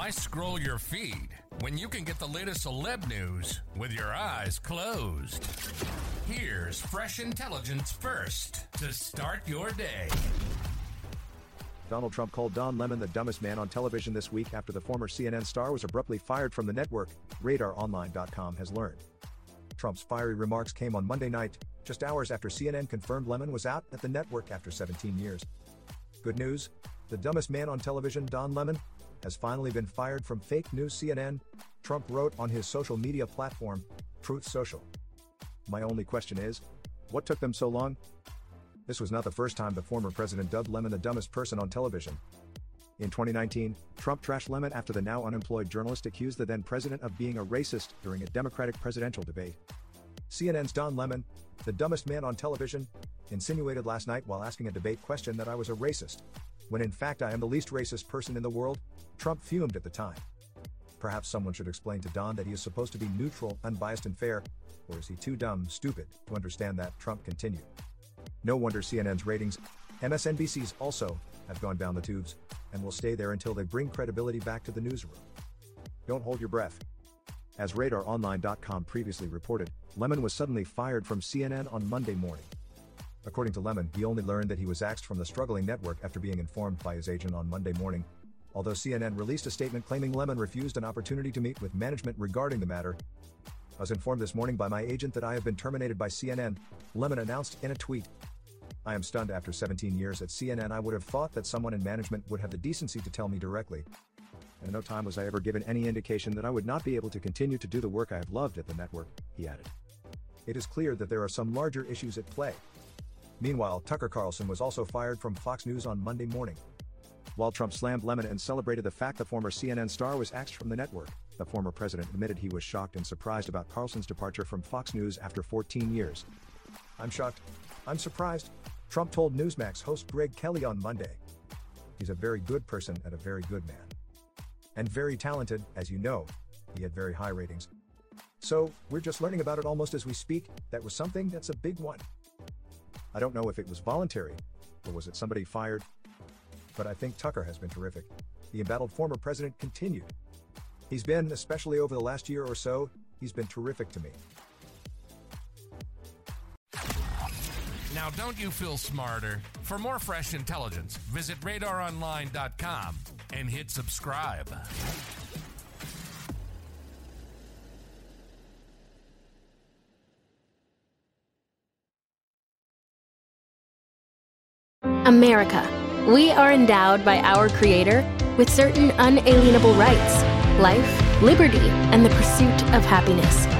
Why scroll your feed when you can get the latest celeb news with your eyes closed? Here's fresh intelligence first to start your day. Donald Trump called Don Lemon the dumbest man on television this week after the former CNN star was abruptly fired from the network, RadarOnline.com has learned. Trump's fiery remarks came on Monday night, just hours after CNN confirmed Lemon was out at the network after 17 years. Good news the dumbest man on television, Don Lemon, has finally been fired from fake news CNN, Trump wrote on his social media platform, Truth Social. My only question is what took them so long? This was not the first time the former president dubbed Lemon the dumbest person on television. In 2019, Trump trashed Lemon after the now unemployed journalist accused the then president of being a racist during a Democratic presidential debate. CNN's Don Lemon, the dumbest man on television, insinuated last night while asking a debate question that I was a racist. When in fact I am the least racist person in the world, Trump fumed at the time. Perhaps someone should explain to Don that he is supposed to be neutral, unbiased, and fair, or is he too dumb, stupid, to understand that? Trump continued. No wonder CNN's ratings, MSNBC's also, have gone down the tubes, and will stay there until they bring credibility back to the newsroom. Don't hold your breath. As RadarOnline.com previously reported, Lemon was suddenly fired from CNN on Monday morning. According to Lemon, he only learned that he was axed from the struggling network after being informed by his agent on Monday morning. Although CNN released a statement claiming Lemon refused an opportunity to meet with management regarding the matter, I was informed this morning by my agent that I have been terminated by CNN, Lemon announced in a tweet. I am stunned after 17 years at CNN. I would have thought that someone in management would have the decency to tell me directly. And no time was I ever given any indication that I would not be able to continue to do the work I have loved at the network, he added. It is clear that there are some larger issues at play. Meanwhile, Tucker Carlson was also fired from Fox News on Monday morning. While Trump slammed Lemon and celebrated the fact the former CNN star was axed from the network, the former president admitted he was shocked and surprised about Carlson's departure from Fox News after 14 years. I'm shocked. I'm surprised, Trump told Newsmax host Greg Kelly on Monday. He's a very good person and a very good man. And very talented, as you know. He had very high ratings. So, we're just learning about it almost as we speak. That was something that's a big one. I don't know if it was voluntary, or was it somebody fired? But I think Tucker has been terrific. The embattled former president continued. He's been, especially over the last year or so, he's been terrific to me. Now, don't you feel smarter? For more fresh intelligence, visit radaronline.com and hit subscribe. America. We are endowed by our Creator with certain unalienable rights life, liberty, and the pursuit of happiness.